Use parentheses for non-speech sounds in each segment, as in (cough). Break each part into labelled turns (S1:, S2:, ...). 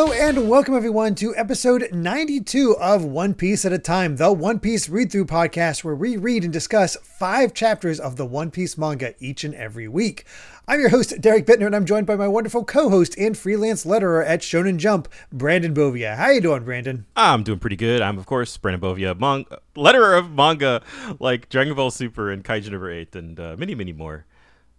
S1: Hello and welcome everyone to episode 92 of One Piece at a Time, the One Piece read through podcast where we read and discuss five chapters of the One Piece manga each and every week. I'm your host, Derrick Bitner, and I'm joined by my wonderful co-host and freelance letterer at Shonen Jump, Brandon Bovia. How you doing, Brandon?
S2: I'm doing pretty good. I'm, of course, Brandon Bovia, mon- letterer of manga like Dragon Ball Super and Kaiju Number 8 and uh, many, many more.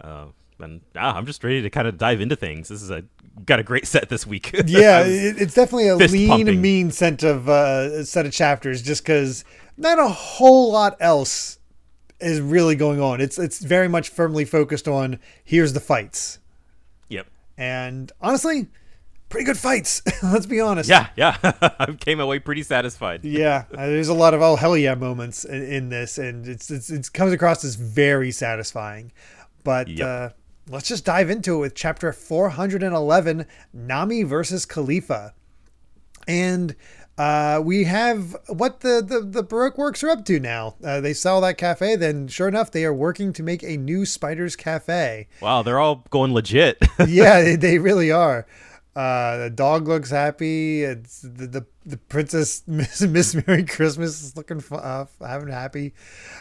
S2: Uh, and ah, I'm just ready to kind of dive into things. This is a got a great set this week. (laughs)
S1: Yeah, it, it's definitely a lean,
S2: pumping.
S1: mean set of uh, set of chapters, just because not a whole lot else is really going on. It's it's very much firmly focused on here's the fights,
S2: yep.
S1: and honestly, pretty good fights. (laughs) Let's be honest.
S2: Yeah, yeah. (laughs) I came away pretty satisfied.
S1: yeah. uh, there's a lot of oh hell yeah moments in, in this, and it's, it's it comes across as very satisfying. But
S2: Yep.
S1: uh, let's just dive into it with chapter 411, Nami versus Kalifa, and. Uh, we have what the, the, the Baroque Works are up to now. Uh, they sell that cafe, then sure enough, they are working to make a new Spiders Cafe.
S2: Wow, they're all going legit. (laughs)
S1: yeah, they, they really are. Uh, the dog looks happy. It's the the, the princess Miss, (laughs) Miss Merry Christmas is looking f- uh, having happy.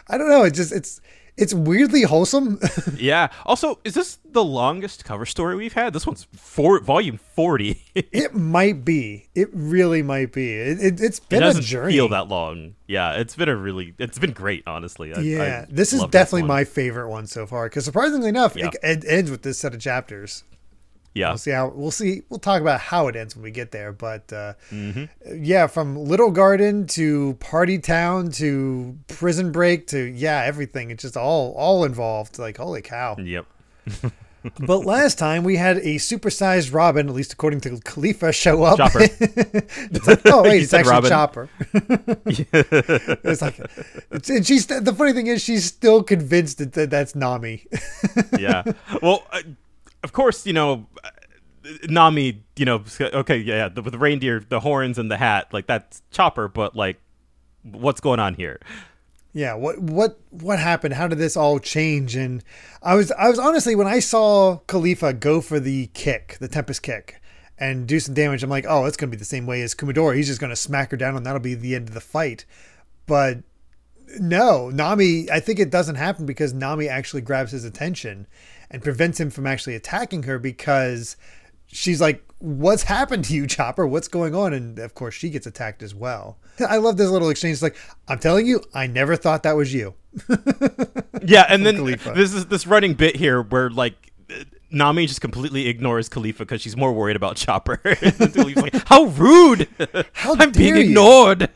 S1: I don't know. It just it's it's weirdly wholesome. (laughs)
S2: yeah. Also, is this the longest cover story we've had? This one's four, volume 40. it (laughs)
S1: it might be. It really might be. It, it, it's been a journey.
S2: doesn't feel that long. Yeah, it's been a really, it's been great, honestly. I,
S1: yeah,
S2: I
S1: this is
S2: love this
S1: definitely my favorite one so far. Because surprisingly enough,
S2: Yeah.
S1: it, it ends with this set of chapters.
S2: Yeah.
S1: We'll see how we'll see. We'll talk about how it ends when we get there. But uh,
S2: Mm-hmm.
S1: yeah, from Little Garden to Party Town to Prison Break to yeah, everything. It's just all all involved. Like holy cow!
S2: Yep. (laughs)
S1: but last time we had a supersized Robin, at least according to Kalifa, show up.
S2: Chopper. (laughs) (laughs)
S1: it's like oh wait, it's actually
S2: Robin.
S1: Chopper. it's like, it's, and she's the funny thing is she's still convinced that, that that's Nami.
S2: yeah. Well, uh, of course, you know, Nami, you know, okay, yeah, the, with the reindeer, the horns, and the hat, like that's Chopper, but like, what's going on here?
S1: Yeah, what what what happened? How did this all change? And I was I was honestly when I saw Kalifa go for the kick, the Tempest kick, and do some damage, I'm like, oh, it's gonna be the same way as Kumadori. He's just gonna smack her down, and that'll be the end of the fight. But no, Nami. I think it doesn't happen because Nami actually grabs his attention and prevents him from actually attacking her because she's like, "What's happened to you, Chopper? What's going on?" And of course, she gets attacked as well. I love this little exchange. It's like, "I'm telling you, I never thought that was you." (laughs)
S2: Yeah, and then
S1: Kalifa.
S2: this is this running bit here where like. Nami just completely ignores Kalifa because she's more worried about Chopper. (laughs) Like, "How rude!
S1: How
S2: I'm being
S1: you."
S2: ignored."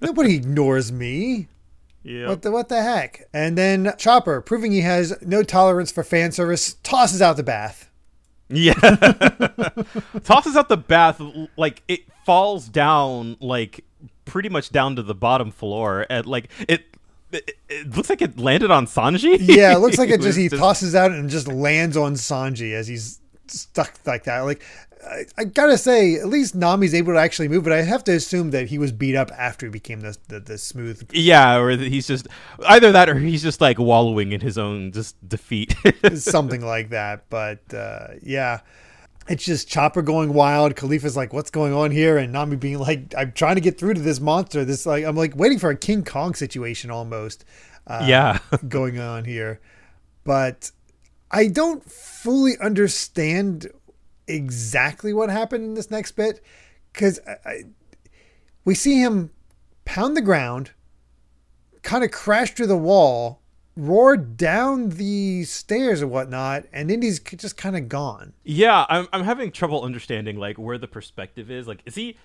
S1: Nobody ignores me.
S2: Yeah.
S1: What the what the heck? And then Chopper, proving he has no tolerance for fan service, tosses out the bath.
S2: Yeah. (laughs) Tosses out the bath like it falls down like pretty much down to the bottom floor and like it it, it looks like it landed on Sanji.
S1: Yeah, it looks like it
S2: was (laughs)
S1: just he tosses out and just lands on Sanji as he's stuck like that. Like I, I gotta say, at least Nami's able to actually move, but I have to assume that he was beat up after he became the the, the smooth
S2: Yeah, or he's just either that or he's just like wallowing in his own just defeat. (laughs)
S1: something like that. But uh, yeah, it's just Chopper going wild. Kalifa's like, "What's going on here?" And Nami being like, "I'm trying to get through to this monster." This like I'm like waiting for a King Kong situation almost. Uh,
S2: yeah. (laughs)
S1: going on here, but I don't fully understand exactly what happened in this next bit because we see him pound the ground, kind of crash through the wall, roar down the stairs and whatnot, and then he's just kind of gone.
S2: Yeah, I'm I'm having trouble understanding like where the perspective is. Like is he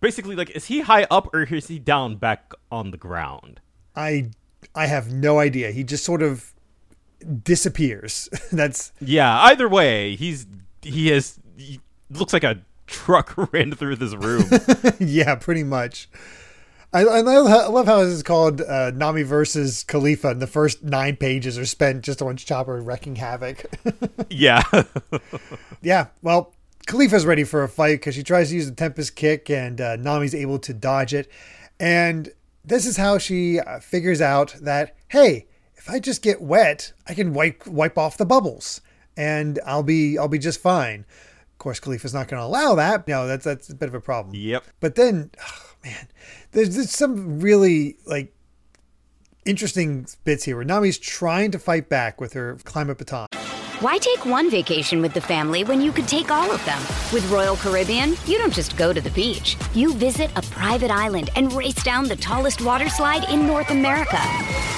S2: basically like is he high up or is he down back on the ground?
S1: I I have no idea. He just sort of disappears. (laughs) That's
S2: Yeah, either way, he's he has looks like a truck (laughs) ran through this room. (laughs)
S1: yeah, pretty much. I, I love how- I love how this is called uh, Nami versus Kalifa, and the first nine pages are spent just on Chopper wrecking havoc. (laughs)
S2: yeah.
S1: yeah, well, Kalifa's ready for a fight because she tries to use the Tempest kick, and uh, Nami's able to dodge it. And this is how she uh, figures out that hey, if I just get wet, I can wipe wipe off the bubbles, and I'll be I'll be just fine. Of course, Kalifa's not going to allow that. No, that's that's a bit of a problem.
S2: Yep.
S1: But then, oh, man, there's, there's some really like interesting bits here where Nami's trying to fight back with her climate baton.
S3: Why take one vacation with the family when you could take all of them? With Royal Caribbean, you don't just go to the beach. You visit a private island and race down the tallest water slide in North America.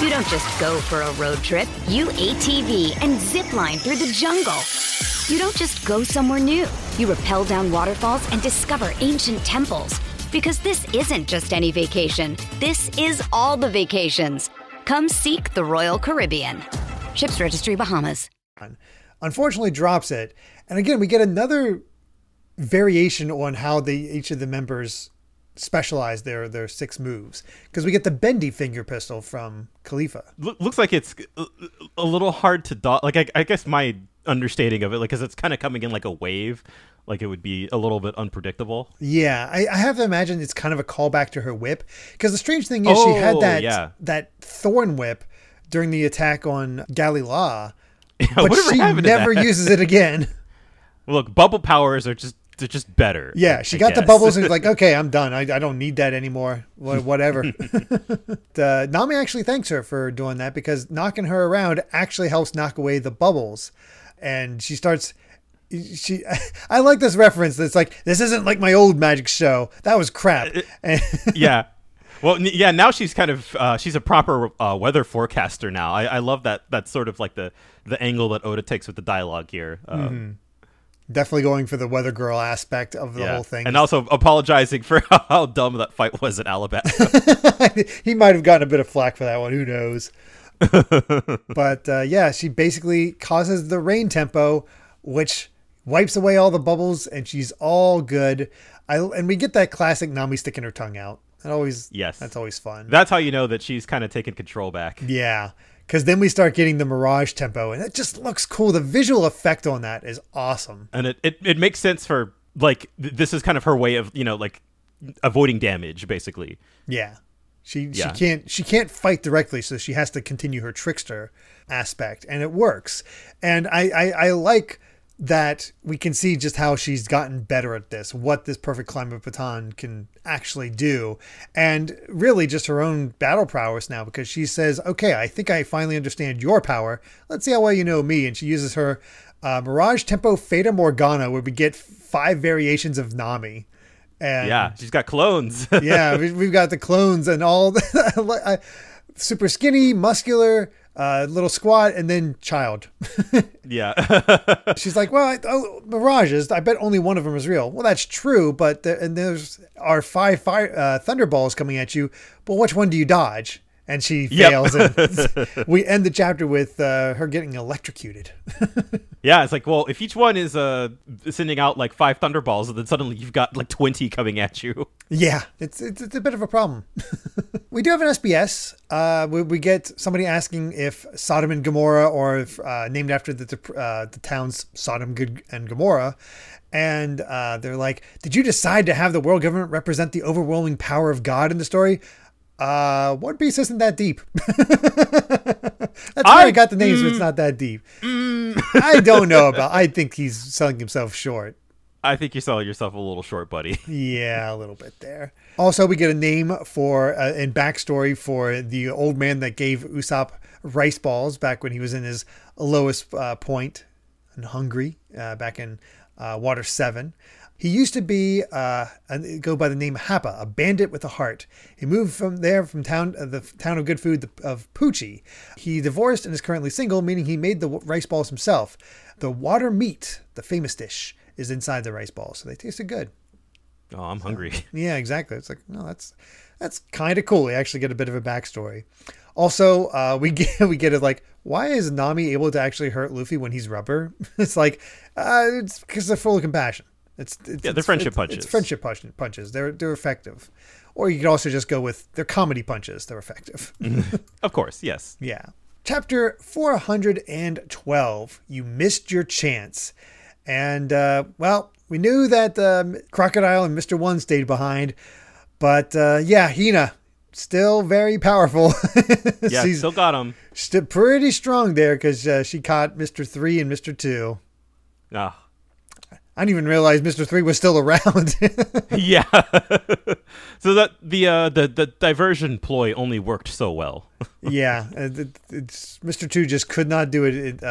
S3: You don't just go for a road trip. You ATV and zip line through the jungle. You don't just go somewhere new. You rappel down waterfalls and discover ancient temples. Because this isn't just any vacation. This is all the vacations. Come seek the Royal Caribbean. Ships Registry Bahamas.
S1: Unfortunately, drops it. And again, we get another variation on how they each of the members specialize their their six moves because we get the bendy finger pistol from Kalifa.
S2: Look, looks like it's a, a little hard to dodge. Like I, I guess my understanding of it, like, because it's kind of coming in like a wave, like it would be a little bit unpredictable.
S1: Yeah, I, I have to imagine it's kind of a callback to her whip because the strange thing is she had
S2: Oh,
S1: that
S2: yeah.
S1: that thorn whip during the attack on Galley-La, (laughs) but she never uses it again. (laughs)
S2: Look, bubble powers are just they're just better.
S1: Yeah, she
S2: I
S1: got the bubbles and (laughs) was like, okay, I'm done. I, I don't need that anymore. Whatever. the, uh, Nami actually thanks her for doing that because knocking her around actually helps knock away the bubbles. And she starts. She, (laughs) I like this reference. It's like this isn't like my old magic show. That was crap. And (laughs)
S2: yeah. Well, yeah. Now she's kind of uh, she's a proper uh, weather forecaster now. I, I love that. That's sort of like the the angle that Oda takes with the dialogue here. Um,
S1: definitely going for the weather girl aspect of the
S2: yeah.
S1: whole thing.
S2: and also apologizing for (laughs) how dumb that fight was at Alabasta.
S1: he might have gotten a bit of flack for that one. Who knows? (laughs) but uh, yeah, she basically causes the rain tempo, which wipes away all the bubbles, and she's all good. I and we get that classic Nami sticking her tongue out. That always
S2: Yes.
S1: that's always fun.
S2: That's how you know that she's kind of taking control back.
S1: yeah, because then we start getting the mirage tempo, and it just looks cool. The visual effect on that is awesome.
S2: and it, it, it makes sense for like th- this is kind of her way of you know like avoiding damage basically
S1: Yeah. She
S2: Yeah.
S1: she can't she can't fight directly, so she has to continue her trickster aspect, and it works. And I, I, I like that we can see just how she's gotten better at this, what this perfect climate baton can actually do, and really just her own battle prowess now because she says, "Okay, I think I finally understand your power. Let's see how well you know me." And she uses her uh, Mirage Tempo Fata Morgana, where we get five variations of Nami. And
S2: yeah she's got clones (laughs)
S1: yeah, we- we've got the clones and all the, (laughs) uh, super skinny, muscular, uh, little squat, and then child. (laughs)
S2: yeah
S1: She's like, well, I, oh, mirages. I bet only one of them is real. Well, that's true, but there, and there's are five fire uh, thunderballs coming at you. But which one do you dodge? And she
S2: Yep.
S1: fails. And (laughs) we end the chapter with uh, her getting electrocuted. (laughs)
S2: yeah it's like well if each one is uh sending out like five thunderballs and then suddenly you've got like 20 coming at you
S1: Yeah, it's it's, it's a bit of a problem. (laughs) we do have an SBS. Uh, we, we get somebody asking if Sodom and Gomorrah, or if, uh, named after the the, uh, the towns Sodom and Gomorrah, and uh, they're like, "Did you decide to have the world government represent the overwhelming power of God in the story?" Uh, One Piece isn't that deep. (laughs) That's why I
S2: I-
S1: got the names, but it's not that deep. I don't know about. (laughs) I think he's selling himself short.
S2: i think you're selling yourself a little short buddy (laughs)
S1: Yeah, a little bit there. Also, we get a name for uh, and backstory for the old man that gave Usopp rice balls back when he was in his lowest uh, point and hungry uh, back in uh, Water Seven. He used to be uh, and go by the name Happa, a bandit with a heart. He moved from there from town uh, the town of good food of Pucci. He divorced and is currently single, meaning he made the rice balls himself. The water meat, the famous dish, is inside the rice balls, so they tasted good.
S2: oh i'm hungry
S1: Yeah, exactly. It's like, no, that's that's kind of cool. We actually get a bit of a backstory. Also, uh, we (laughs) get we get it like, why is Nami able to actually hurt Luffy when he's rubber? (laughs) it's like, uh, it's because they're full of compassion. It's, it's
S2: Yeah, they're
S1: it's-
S2: friendship
S1: it's-
S2: punches.
S1: It's friendship punch- punches. They're they're effective. Or you could also just go with they're comedy punches. They're effective. (laughs)
S2: of course yes
S1: Yeah. Chapter 412 You Missed Your Chance. And, uh, well, we knew that um, Crocodile and Mr. One stayed behind. But, uh, yeah, Hina, still very powerful. (laughs)
S2: yeah
S1: She's
S2: still got him
S1: still pretty strong there because uh, she caught Mr. Three and Mr. Two.
S2: Ah,
S1: I didn't even realize Mister Three was still around. (laughs)
S2: yeah. (laughs) so that the uh, the the diversion ploy only worked so well. (laughs)
S1: yeah, it, it's Mister Two just could not do it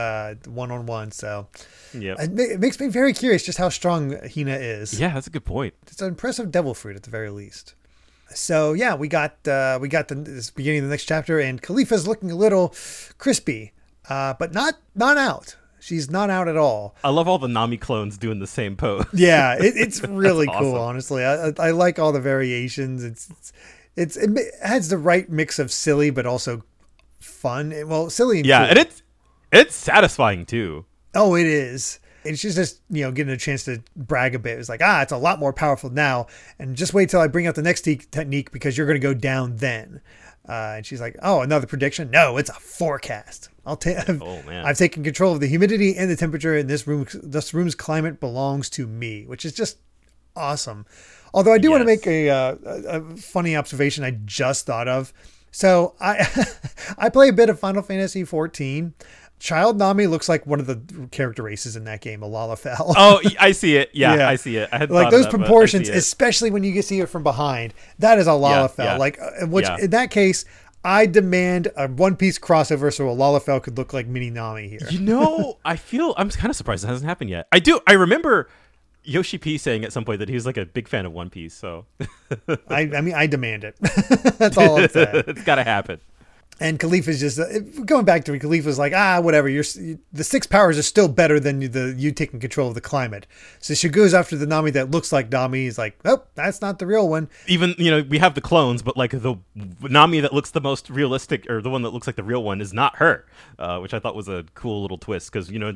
S1: one on one. So
S2: yeah,
S1: it, it, makes me very curious just how strong Hina is.
S2: Yeah, that's a good point.
S1: It's an impressive devil fruit at the very least. So yeah, we got uh, we got the this beginning of the next chapter, and Kalifa's looking a little crispy, uh, but not not out. She's not out at all.
S2: I love all the Nami clones doing the same pose.
S1: Yeah, it, (laughs) it's really awesome. cool. Honestly, I, I like all the variations. It's, it's, it's it has the right mix of silly but also fun. Well, silly.
S2: And yeah,
S1: cool.
S2: and it's it's satisfying too.
S1: Oh, it is. And she's just, you know, getting a chance to brag a bit. It's like, ah, it's a lot more powerful now. And just wait till I bring out the next te- technique because you're going to go down then. Uh, and she's like, oh, another prediction? No, it's a forecast. I'll take. (laughs) Oh man! I've taken control of the humidity and the temperature in this room. This room's climate belongs to me, which is just awesome. Although I do yes. want to make a, uh, a, funny observation I just thought of. So I (laughs) I play a bit of Final Fantasy 14. Child Nami looks like one of the character races in that game, a Lalafell.
S2: oh, (laughs) I see it. Yeah, yeah. I see it. I
S1: like those that, proportions, especially when you see it from behind. That is a Lalafell. Yeah, yeah. Like, uh, which in that case, I demand a One Piece crossover so a Lalafell could look like Mini Nami here.
S2: You know, (laughs) I feel I'm kind of surprised it hasn't happened yet. I do. I remember Yoshi P saying at some point that he was like a big fan of One Piece. So,
S1: I, I mean, I demand it. (laughs) That's all I'm saying.
S2: it's got to happen
S1: and Kalifa's just uh, going back to Kalifa's like ah whatever you're the six powers are still better than the you taking control of the climate. So she goes after the Nami that looks like Nami. He's like oh that's not the real one.
S2: Even you know we have the clones, but like the Nami that looks the most realistic or the one that looks like the real one is not her, uh, which I thought was a cool little twist because you know.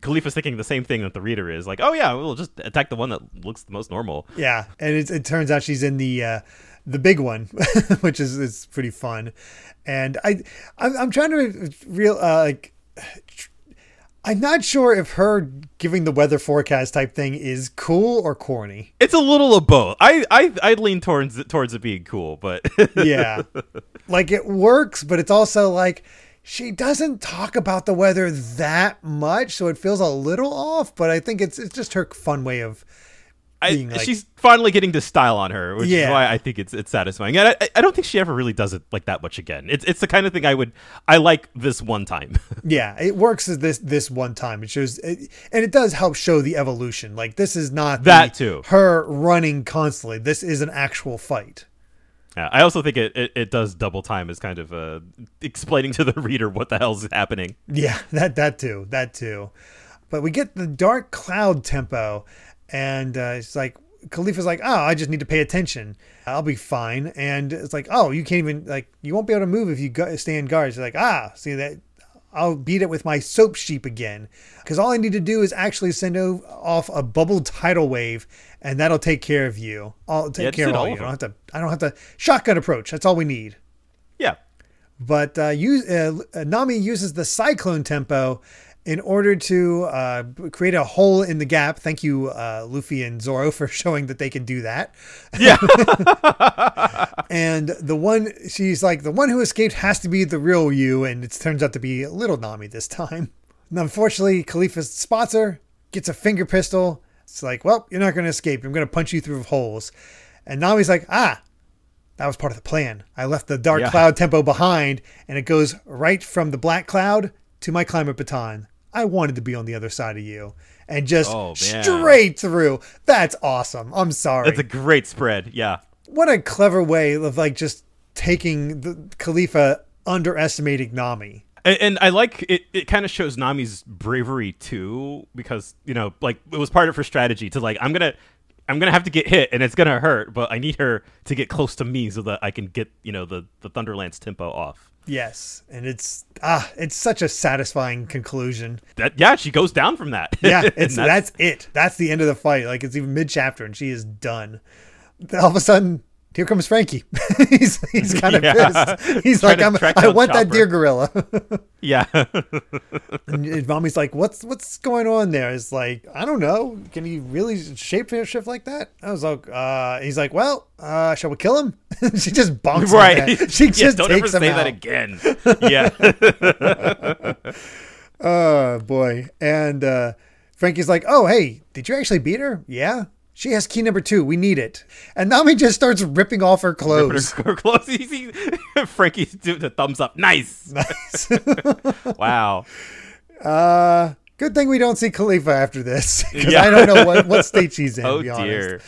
S2: Kalifa's thinking the same thing that the reader is like, oh yeah, we'll just attack the one that looks the most normal.
S1: Yeah, and it, it turns out she's in the uh, the big one, (laughs) which is is pretty fun and I I'm, I'm trying to real uh, like. I'm not sure if her giving the weather forecast type thing is cool or corny.
S2: It's a little of both. I I I lean towards towards it being cool, but (laughs)
S1: yeah, like it works, but it's also like she doesn't talk about the weather that much, so it feels a little off. But I think it's it's just her fun way of
S2: I, like, she's finally getting the style on her, which yeah. is why I think it's it's satisfying. And I, I don't think she ever really does it like that much again. It's it's the kind of thing I would I like this one time. (laughs)
S1: yeah, it works as this this one time. It shows, it, and it does help show the evolution. Like this is not
S2: that too
S1: her running constantly. This is an actual fight.
S2: Yeah, I also think it, it, it does double time as kind of uh, explaining to the (laughs) reader what the hell's happening.
S1: Yeah, (laughs) that that too, that too. But we get the dark cloud tempo and uh, it's like Kalifa's like, oh, I just need to pay attention. I'll be fine. And it's like, oh, you can't even like, you won't be able to move if you go, stay in guards. It's like, ah, see that. I'll beat it with my soap sheep again. Because all I need to do is actually send off a bubble tidal wave, and that'll take care of you. I'll take yeah, care of all, you. I don't have to. I don't have to shotgun approach. That's all we need.
S2: Yeah.
S1: But uh, use, uh, Nami uses the cyclone tempo in order to uh, create a hole in the gap. Thank you, uh, Luffy and Zoro, for (laughs) showing that they can do that.
S2: Yeah. (laughs)
S1: and the one she's like, the one who escaped has to be the real you, and it turns out to be little Nami this time. (laughs) And unfortunately, Kalifa spots her, gets a finger pistol. It's like, well, you're not going to escape. I'm going to punch you through holes. And Nami's like, ah, that was part of the plan. I left the dark yeah. cloud tempo behind, and it goes right from the black cloud to my climate baton. I wanted to be on the other side of you and just oh, straight through. That's awesome. I'm sorry.
S2: That's a great spread. Yeah.
S1: What a clever way of like just taking the Kalifa underestimating Nami.
S2: And, and I like it. It kind of shows Nami's bravery too, because you know, like it was part of her strategy to like, I'm gonna I'm gonna have to get hit and it's gonna hurt, but I need her to get close to me so that I can get you know the the Thunderlance tempo off.
S1: Yes, and it's ah, it's such a satisfying conclusion.
S2: That yeah, she goes down from that.
S1: yeah, (laughs) it's that's, that's, it. That's the end of the fight. Like it's even mid chapter, and she is done. All of a sudden, here comes Franky. (laughs) he's he's kind of yeah. pissed. He's like, I'm, I want Chopper. that deer gorilla. (laughs)
S2: yeah.
S1: and, and mommy's like, what's what's going on there? It's like, I don't know. Can he really shape shift like that? I was like, uh, he's like, well, uh, shall we kill him? (laughs) she just bonks right. She just don't takes ever say out.
S2: that again. Yeah.
S1: oh boy, and. uh Franky's like, "Oh, hey, did you actually beat her? Yeah." She has key number two. We need it. And Nami just starts ripping off her clothes.
S2: Her, her clothes. (laughs) (laughs) Franky's doing the thumbs up. Nice.
S1: Nice. (laughs)
S2: Wow.
S1: uh, good thing we don't see Kalifa after this because
S2: Yeah.
S1: I don't know what, what state she's in.
S2: Oh
S1: to be honest.
S2: dear.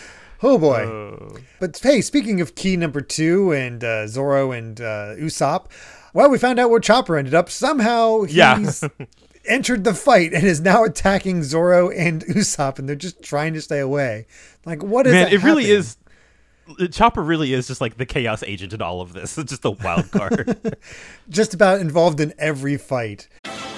S1: Oh boy.
S2: Oh.
S1: But hey, speaking of key number two and uh, Zoro and uh, Usopp, well, we found out where Chopper ended up. Somehow he's
S2: Yeah.
S1: Entered the fight and is now attacking Zoro and Usopp, and they're just trying to stay away. Like, what is
S2: Man, it really is. Chopper really is just like the chaos agent in all of this. (laughs) It's just a wild card. (laughs)
S1: just about involved in every fight.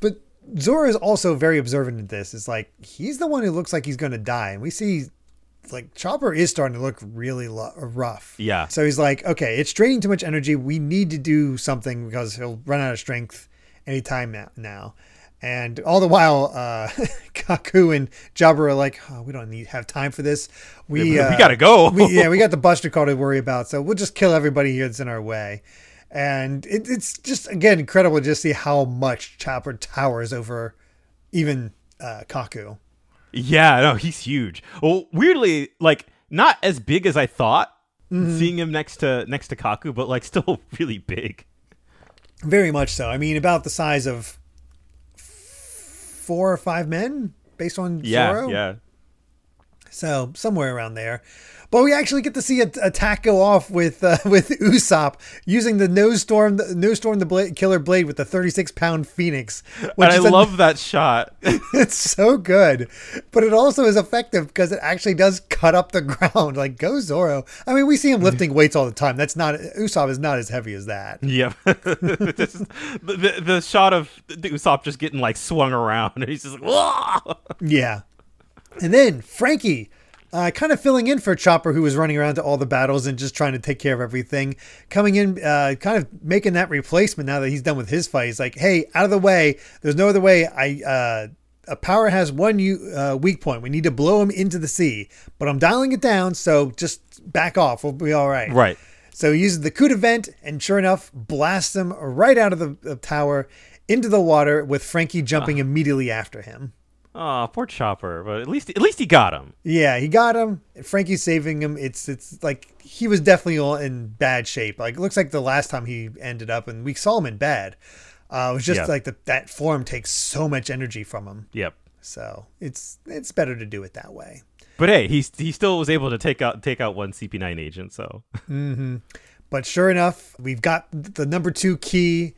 S1: But Zoro is also very observant in this. It's like he's the one who looks like he's going to die, and we see like Chopper is starting to look really lo- rough.
S2: Yeah.
S1: So he's like, okay, it's draining too much energy. We need to do something because he'll run out of strength anytime now. now. And all the while, uh, (laughs) Kaku and Jabra are like, oh, we don't need have time for this. We
S2: We
S1: uh,
S2: gotta go.
S1: we, yeah, we (laughs) got the Buster Call to worry about, so we'll just kill everybody here that's in our way. And it, it's just again incredible to just see how much Chopper towers over even uh, Kaku.
S2: yeah, no, he's huge. Well, weirdly, like not as big as I thought.
S1: Mm-hmm.
S2: Seeing him next to next to Kaku, but like (laughs) still really big.
S1: Very much so. I mean, about the size of four or five men, based on
S2: Yeah,
S1: Zoro.
S2: yeah.
S1: So somewhere around there. But we actually get to see a attack go off with uh, (laughs) with Usopp using the nose storm, the nose storm the blade, killer blade with the 36 pound phoenix.
S2: And I
S1: is a-
S2: love that shot. (laughs) (laughs)
S1: it's so good, but it also is effective because it actually does cut up the ground. Like go Zoro. I mean, we see him lifting weights all the time. That's not Usopp is not as heavy as that.
S2: Is- the, the the shot of Usopp just getting like swung around, and he's just like, "Whoa!"
S1: Yeah. And then Franky, uh, kind of filling in for Chopper, who was running around to all the battles and just trying to take care of everything, coming in, uh, kind of making that replacement now that he's done with his fight. He's like, hey, out of the way. There's no other way. I, uh, a power has one u- uh, weak point. We need to blow him into the sea, but I'm dialing it down, so just back off. We'll be all right.
S2: Right.
S1: So he uses the coup de vent, and sure enough, blasts him right out of the, the tower into the water, with Franky jumping immediately after him.
S2: Oh, poor Chopper. But at least at least he got him.
S1: Yeah, he got him. Franky's saving him. It's it's like he was definitely all in bad shape. Like it looks like the last time he ended up, and we saw him in bad. Uh, it was just
S2: Yeah.
S1: like the, that form takes so much energy from him.
S2: Yep.
S1: So it's it's better to do it that way.
S2: But hey, he he still was able to take out take out one CP9 agent. So (laughs)
S1: But sure enough, we've got the number two key,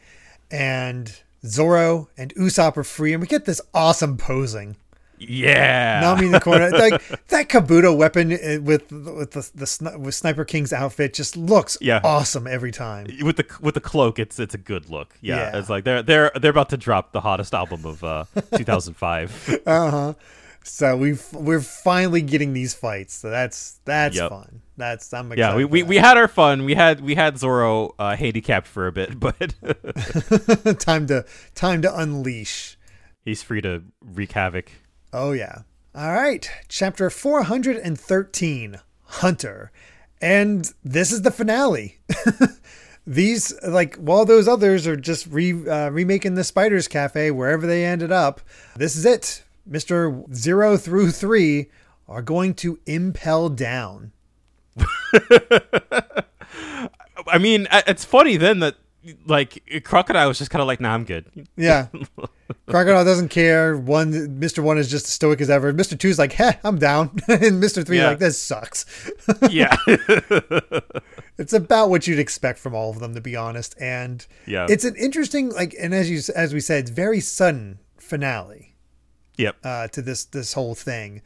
S1: and Zoro and Usopp are free, and we get this awesome posing.
S2: yeah.
S1: Nami in the corner, (laughs) like that Kabuto weapon uh, with with the, the with Sniper King's outfit just looks
S2: Yeah.
S1: awesome every time.
S2: with the with the cloak, it's it's a good look. Yeah,
S1: Yeah.
S2: it's like they're they're they're about to drop the hottest album of uh, (laughs) 2005.
S1: So we've we're finally getting these fights. So that's that's
S2: Yep.
S1: fun. That's I'm excited.
S2: yeah, we, we, we had our fun. We had we had Zoro uh, handicapped for a bit, (laughs) but (laughs)
S1: time to time to unleash.
S2: he's free to wreak havoc.
S1: Oh yeah. All right. Chapter 413, Hunter. And this is the finale. (laughs) These like while those others are just re uh, remaking the Spiders Cafe wherever they ended up, this is it. Mr. 0 through 3 are going to impel down. (laughs)
S2: I mean, it's funny then that like Crocodile was just kind of like, nah, I'm good.
S1: Yeah. (laughs) Crocodile doesn't care. One, Mr. One is just as stoic as ever. Mr. Two is like, heh, I'm down. (laughs) and Mr. Three is
S2: Yeah.
S1: like, this sucks.
S2: yeah,
S1: it's about what you'd expect from all of them, to be honest. And
S2: Yeah.
S1: it's an interesting, like, and as you as we said, it's very sudden finale
S2: yep.
S1: uh, to this this whole thing.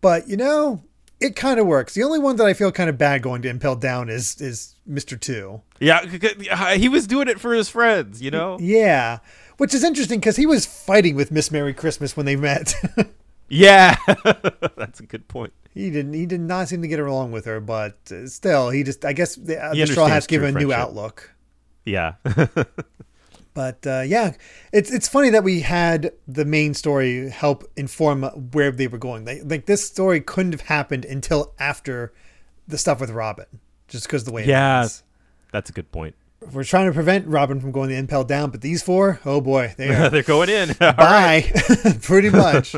S1: But you know, it kind of works. The only one that I feel kind of bad going to impel down is is Mr. Two.
S2: Yeah, c- he was doing it for his friends, you know.
S1: Yeah, which is interesting because he was fighting with Miss Merry Christmas when they met. (laughs)
S2: Yeah, (laughs) that's a good point.
S1: he didn't. He did not seem to get along with her, but uh, still, he just. I guess the, uh, the straw to give him a new
S2: friendship.
S1: outlook.
S2: Yeah, (laughs)
S1: But uh, yeah, it's it's funny that we had the main story help inform where they were going. Like, like this story couldn't have happened until after the stuff with Robin, just because the way it
S2: yeah, that's a good point.
S1: We're trying to prevent Robin from going the impel down, but these four, oh boy, they are (laughs)
S2: They're going in. (laughs)
S1: Bye, (laughs) pretty much.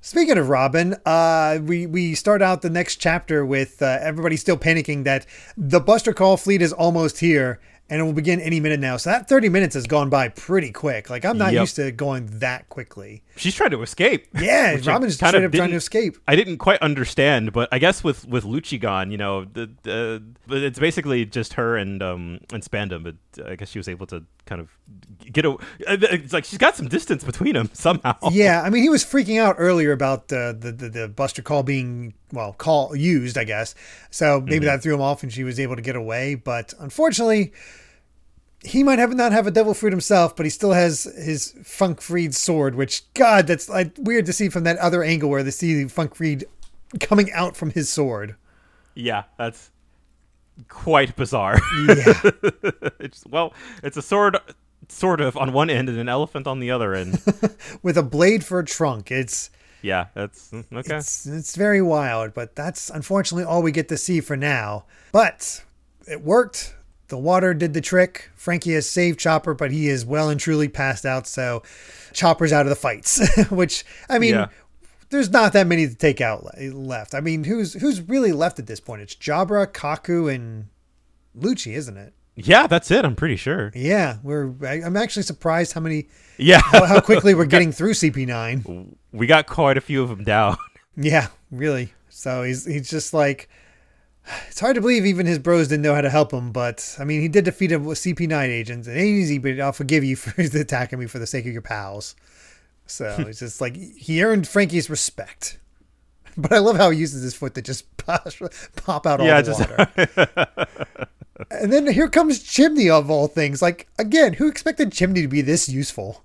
S1: Speaking of Robin, uh, we we start out the next chapter with uh, everybody still panicking that the Buster Call fleet is almost here and it will begin any minute now. So that thirty minutes has gone by pretty quick. Like I'm not
S2: Yep.
S1: used to going that quickly.
S2: She's trying to escape. (laughs)
S1: Yeah, Robin's
S2: kind of
S1: trying to escape.
S2: I didn't quite understand, but I guess with with Lucci gone, you know, the, the it's basically just her and um and Spandam. But I guess she was able to kind of get a. It's like she's got some distance between them somehow.
S1: Yeah, I mean, he was freaking out earlier about uh, the, the the Buster call being well call used, I guess. So maybe
S2: Mm-hmm.
S1: that threw him off, and she was able to get away. But unfortunately, he might have not have a devil fruit himself, but he still has his Funk Freed sword. Which God, that's like weird to see from that other angle where they see Funk Freed coming out from his sword.
S2: yeah, that's quite bizarre.
S1: Yeah, (laughs)
S2: it's well, it's a sword, sort of on one end and an elephant on the other end. (laughs)
S1: with a blade for a trunk. It's
S2: yeah, that's mm, okay.
S1: It's, it's very wild, but that's unfortunately all we get to see for now. But it worked. The water did the trick. Franky has saved Chopper, but he is well and truly passed out. So Chopper's out of the fights, (laughs) which I mean,
S2: Yeah.
S1: there's not that many to take out left. I mean, who's who's really left at this point? It's Jabra, Kaku, and Lucci, isn't it?
S2: Yeah, that's it. I'm pretty sure.
S1: Yeah, we're. I, I'm actually surprised how many
S2: Yeah,
S1: how, how quickly we're (laughs) getting through CP9.
S2: we got quite a few of them down. (laughs)
S1: Yeah, really. So he's he's just like it's hard to believe even his bros didn't know how to help him, but I mean he did defeat with CP9 agents. It ain't easy, but I'll forgive you (laughs) for attacking me for the sake of your pals. So (laughs) it's just like he earned Franky's respect. (laughs) But I love how he uses his foot to just pop, pop out all
S2: Yeah,
S1: the
S2: just-
S1: water. and then here comes Chimney of all things. Like again, who expected Chimney to be this useful?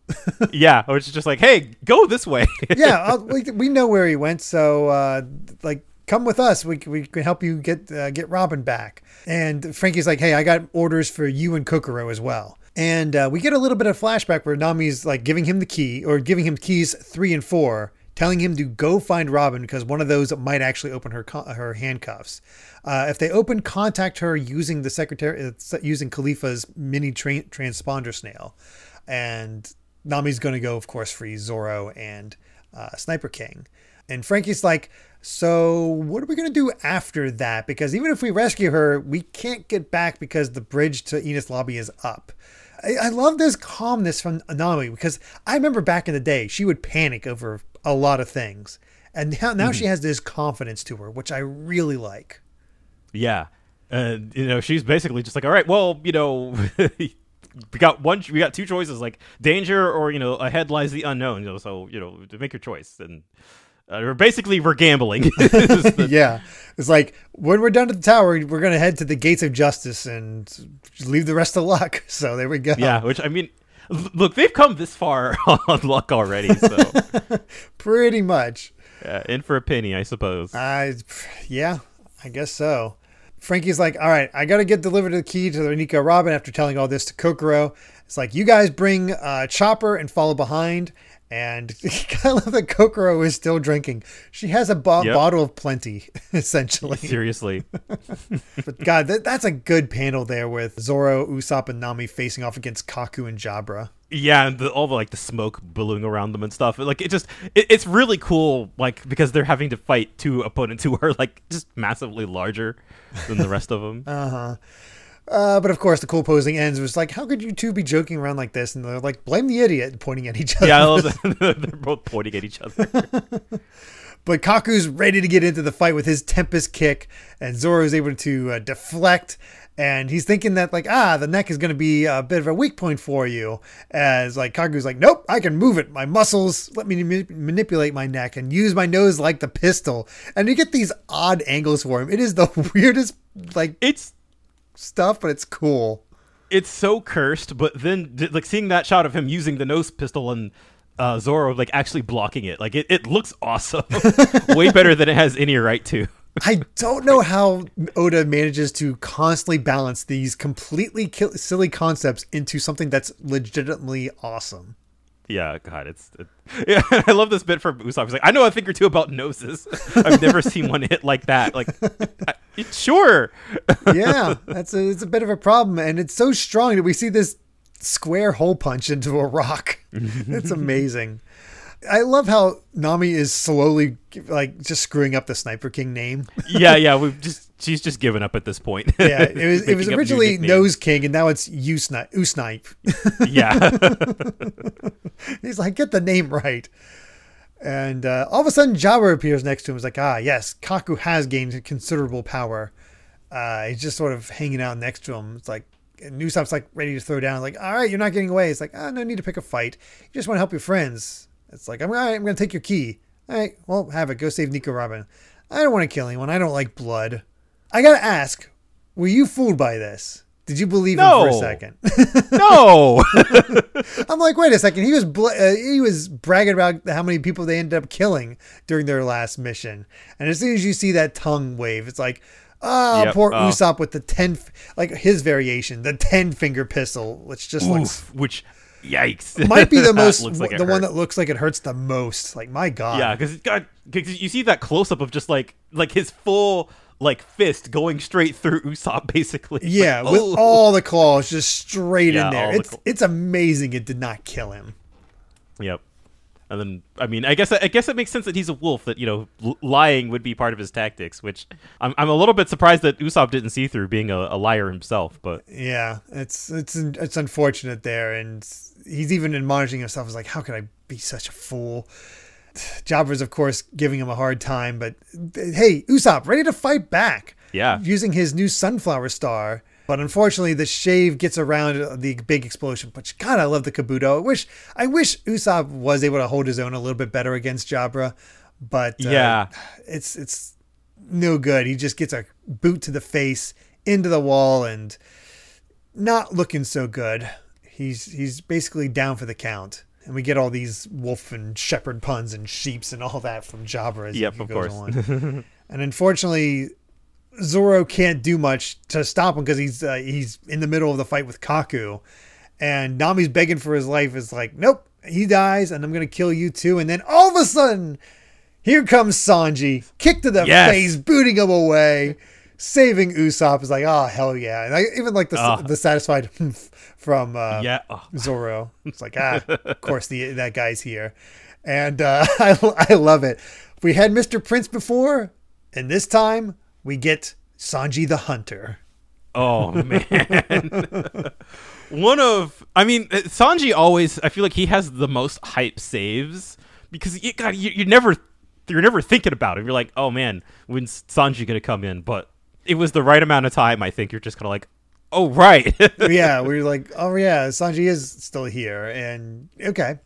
S2: yeah, which is just like, hey, go this way.
S1: yeah, we, we know where he went, so uh, like come with us. We we can help you get uh, get Robin back. And Franky's like, hey, I got orders for you and Kokoro as well. And uh, we get a little bit of flashback where Nami's like giving him the key or giving him keys three and four, telling him to go find Robin because one of those might actually open her her handcuffs. Uh, if they open, contact her using the secretary uh, using Kalifa's mini tra- transponder snail, and Nami's going to go, of course, free Zoro and uh, Sniper King. And Franky's like, so what are we going to do after that? Because even if we rescue her, we can't get back because the bridge to Enies Lobby is up. I, I love this calmness from Nami because I remember back in the day, she would panic over a lot of things. And now, now she mm-hmm. has this confidence to her, which I really like.
S2: yeah, and you know, she's basically just like, all right, well, you know. (laughs) We got one. We got two choices, like danger or you know, ahead lies the unknown. You know, so you know, make your choice. And uh, we're basically we're gambling. (laughs) (laughs) The- (laughs)
S1: yeah. It's like when we're done at the tower, we're going to head to the gates of justice and leave the rest to luck. So there we go.
S2: yeah, which I mean, look, they've come this far on luck already. So
S1: Pretty much.
S2: uh, in for a penny, I suppose.
S1: I, yeah, I guess so. Franky's like, all right, I got to get delivered the key to the Nico Robin after telling all this to Kokoro. It's like, you guys bring uh, Chopper and follow behind. And I love that Kokoro is still drinking. She has a bo-
S2: Yep.
S1: bottle of plenty, (laughs) essentially.
S2: Seriously. (laughs)
S1: But God, that, that's a good panel there with Zoro, Usopp, and Nami facing off against Kaku and Jabra.
S2: Yeah, and the, all the like the smoke billowing around them and stuff. Like it just, it, it's really cool. Like because they're having to fight two opponents who are like just massively larger than the rest of them. (laughs)
S1: Uh, but of course, the cool posing ends was like, how could you two be joking around like this? And they're like, blame the idiot, pointing at each other.
S2: Yeah, I love that. (laughs) (laughs) they're both pointing at each other. (laughs)
S1: But Kaku's ready to get into the fight with his Tempest kick, and Zoro is able to uh, deflect. And he's thinking that like ah the neck is going to be a bit of a weak point for you, as like Kaku's like nope I can move it my muscles let me ma- manipulate my neck and use my nose like the pistol and you get these odd angles for him. It is the weirdest like
S2: It's
S1: stuff, but it's cool.
S2: it's so cursed, but then like seeing that shot of him using the nose pistol and uh, Zoro like actually blocking it, like it, it looks awesome, (laughs) way better than it has any right to.
S1: I don't know how Oda manages to constantly balance these completely silly concepts into something that's legitimately awesome.
S2: Yeah, God, it's it, (laughs) yeah. I love this bit from Usopp. He's like, I know a thing or two about noses. (laughs) I've never seen one hit like that. Like, I, it- sure, (laughs)
S1: Yeah, that's a, it's a bit of a problem, and it's so strong that we see this square hole punch into a rock. it's amazing. I love how Nami is slowly like just screwing up the Sniper King name.
S2: yeah, yeah. We've just she's just given up at this point.
S1: Yeah, it (laughs) was it was
S2: Making up new
S1: originally. Nose King, and now it's U Snipe. U (laughs) Snipe.
S2: Yeah, (laughs)
S1: He's like, get the name right. And uh, all of a sudden, Jabra appears next to him. He's like, ah, yes, Kaku has gained considerable power. Uh, he's just sort of hanging out next to him. It's like, and Usopp's like ready to throw down. Like, all right, you're not getting away. It's like, ah, no need to pick a fight. You just want to help your friends. It's like, I'm, all right, I'm going to take your key. All right, well, have it. Go save Nico Robin. I don't want to kill anyone. I don't like blood. I got to ask, were you fooled by this? Did you believe him for a second? (laughs) (laughs)
S2: no.
S1: I'm like, wait a second. He was bl- uh, he was bragging about how many people they ended up killing during their last mission, and as soon as you see that tongue wave, it's like, oh,
S2: Yep,
S1: poor
S2: oh.
S1: Usopp with the ten, f- like his variation, the ten finger pistol, which just looks
S2: which, yikes, (laughs)
S1: might be the most
S2: like it
S1: the one that looks like it hurts the most. Like my god,
S2: Yeah, because God, because you see that close up of just like like his full like fist going straight through Usopp, (laughs) basically.
S1: Yeah,
S2: like,
S1: with
S2: oh.
S1: all the claws just straight
S2: Yeah,
S1: in there.
S2: all the
S1: It's it's amazing it did not kill him.
S2: Yep. And then, I mean, I guess I guess it makes sense that he's a wolf. That you know, l- lying would be part of his tactics. Which I'm I'm a little bit surprised that Usopp didn't see through being a, a liar himself. But
S1: Yeah, it's it's it's unfortunate there, and he's even admonishing himself. He's like, "How could I be such a fool?" Jabra's, of course, giving him a hard time, but hey, Usopp, ready to fight back?
S2: Yeah.
S1: using his new sunflower star. But unfortunately, the shave gets around the big explosion. But God, I love the Kabuto. I wish I wish Usopp was able to hold his own a little bit better against Jabra, but uh,
S2: Yeah.
S1: it's it's no good. He just gets a boot to the face into the wall and not looking so good. He's he's basically down for the count. And we get all these wolf and shepherd puns and sheeps and all that from Jabra as
S2: Yep,
S1: he
S2: of
S1: goes
S2: course.
S1: on. (laughs) and unfortunately, Zoro can't do much to stop him because he's uh, he's in the middle of the fight with Kaku, and Nami's begging for his life. Is like, nope, he dies, and I'm gonna kill you too. And then all of a sudden, here comes Sanji, kick to the
S2: Yes.
S1: face, booting him away, saving Usopp. Is like, oh hell yeah! And I even like the
S2: Ah.
S1: the satisfied (laughs) from uh,
S2: yeah, (laughs) oh,
S1: Zoro. It's like, ah, of course the that guy's here, and uh, (laughs) I I love it. We had Mr. Prince before, and this time we get Sanji the Hunter.
S2: oh man. One of, I mean, uh, Sanji always. I feel like he has the most hype saves because you God, you, you're never, you're never thinking about him. You're like, oh man, when's Sanji gonna come in? But it was the right amount of time. I think you're just kind of like, oh right. (laughs)
S1: yeah, we are like, oh yeah, Sanji is still here, and okay,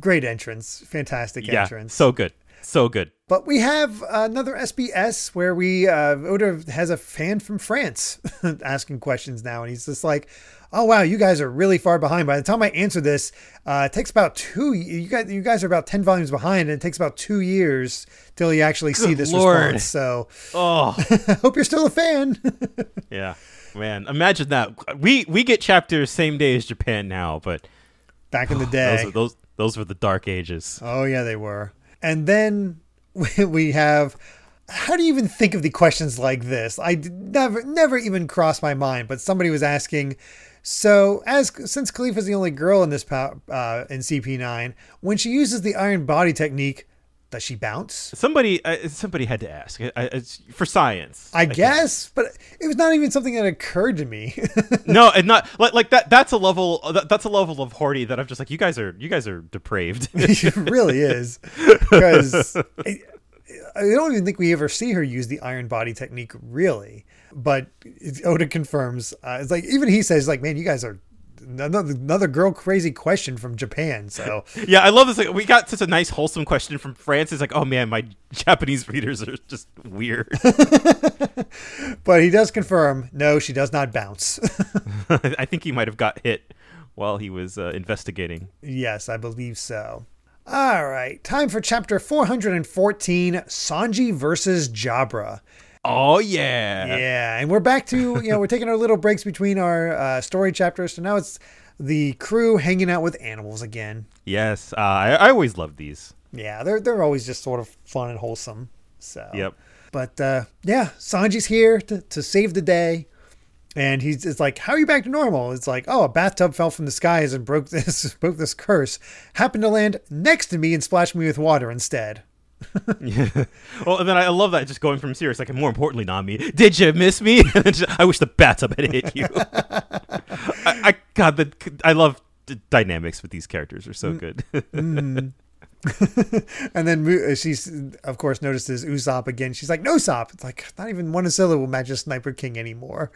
S1: great entrance, fantastic
S2: yeah,
S1: entrance.
S2: so good, so good.
S1: But we have another SBS where we uh, Oda has a fan from France (laughs) asking questions now, and he's just like, "Oh wow, you guys are really far behind." By the time I answer this, uh, it takes about two. You guys, you guys are about ten volumes behind, and it takes about two years till you actually see this
S2: Lord.
S1: response. So
S2: Oh. (laughs)
S1: Hope you're still a fan. (laughs)
S2: Yeah, man, imagine that. We we get chapters same day as Japan now, but
S1: Back in the (sighs) day,
S2: those those those were the dark ages.
S1: Oh yeah, they were. And then (laughs) we- we have. How do you even think of the questions like this? I never, never even crossed my mind. But somebody was asking. So, as since Kalifa's the only girl in this uh, in CP9, when she uses the iron body technique, Does she bounce?
S2: Somebody, uh, somebody had to ask. I, I, it's for science.
S1: I,
S2: think.
S1: guess, but it was not even something that occurred to me. (laughs)
S2: no, and not like like that. That's a level. That, that's a level of Horty that I'm just like, you guys are, you guys are depraved. (laughs)
S1: it really is because (laughs) I, I don't even think we ever see her use the iron body technique really. But Oda confirms. Uh, it's like even he says, like, man, you guys are another another girl crazy question from Japan. So (laughs)
S2: yeah, I love this. Like, we got such a nice wholesome question from France. It's like, oh man, my (laughs) Japanese readers are just weird. (laughs)
S1: but he does confirm, no, she does not bounce.
S2: I think he might have got hit while he was uh, investigating.
S1: Yes, I believe so. All right, time for chapter 414 Sanji versus Jabra.
S2: Oh yeah,
S1: yeah, and we're back to you know we're taking our little breaks between our uh, story chapters, so now it's the crew hanging out with animals again.
S2: Yes, uh, I, I always love these.
S1: Yeah, they're they're always just sort of fun and wholesome. So
S2: yep.
S1: But uh, yeah, Sanji's here to, to save the day. And he's it's like, How are you back to normal? It's like, oh, a bathtub fell from the skies and broke (laughs) this broke this curse. Happened to land next to me and splashed me with water instead.
S2: Yeah. (laughs) Well, and then I love that just going from serious, like, more importantly, Nami, did you miss me? (laughs) I wish the bathtub had hit you. (laughs) I, I, God, the I love the dynamics with these characters are so good.
S1: mm. and then uh, she's, of course, notices Usopp again. She's like, "No, Sop." It's like not even one of syllable will match a Sniper King anymore.